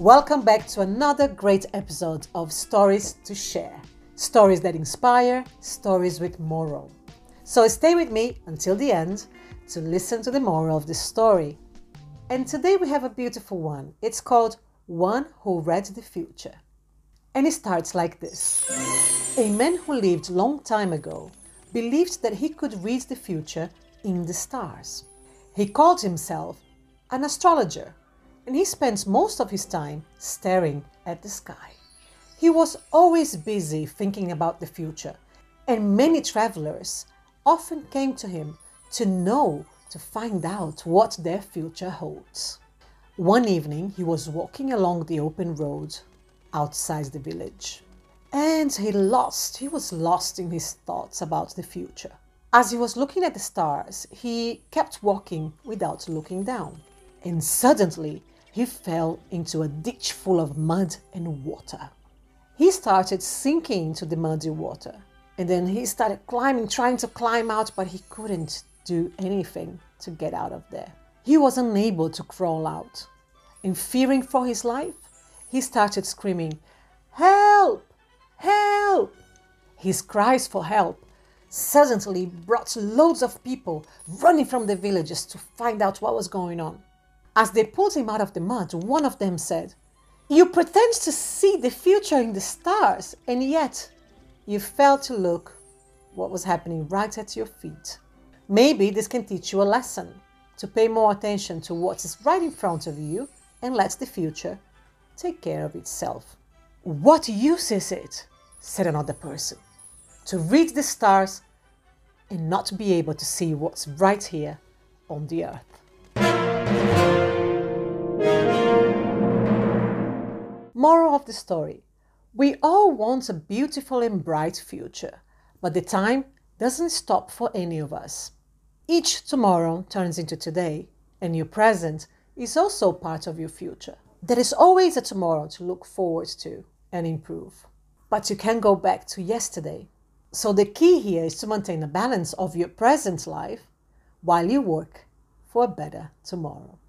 Welcome back to another great episode of Stories to Share. Stories that inspire, stories with moral. So stay with me until the end to listen to the moral of the story. And today we have a beautiful one. It's called One Who Read the Future. And it starts like this A man who lived long time ago believed that he could read the future in the stars. He called himself an astrologer and he spends most of his time staring at the sky. He was always busy thinking about the future, and many travelers often came to him to know, to find out what their future holds. One evening, he was walking along the open road outside the village, and he lost, he was lost in his thoughts about the future. As he was looking at the stars, he kept walking without looking down, and suddenly he fell into a ditch full of mud and water. He started sinking into the muddy water, and then he started climbing, trying to climb out, but he couldn't do anything to get out of there. He was unable to crawl out. And fearing for his life, he started screaming, Help! Help! His cries for help suddenly brought loads of people running from the villages to find out what was going on. As they pulled him out of the mud, one of them said, You pretend to see the future in the stars, and yet you fail to look what was happening right at your feet. Maybe this can teach you a lesson to pay more attention to what is right in front of you and let the future take care of itself. What use is it, said another person, to read the stars and not be able to see what's right here on the earth? Moral of the story We all want a beautiful and bright future, but the time doesn't stop for any of us. Each tomorrow turns into today, and your present is also part of your future. There is always a tomorrow to look forward to and improve. But you can go back to yesterday. So the key here is to maintain a balance of your present life while you work for a better tomorrow.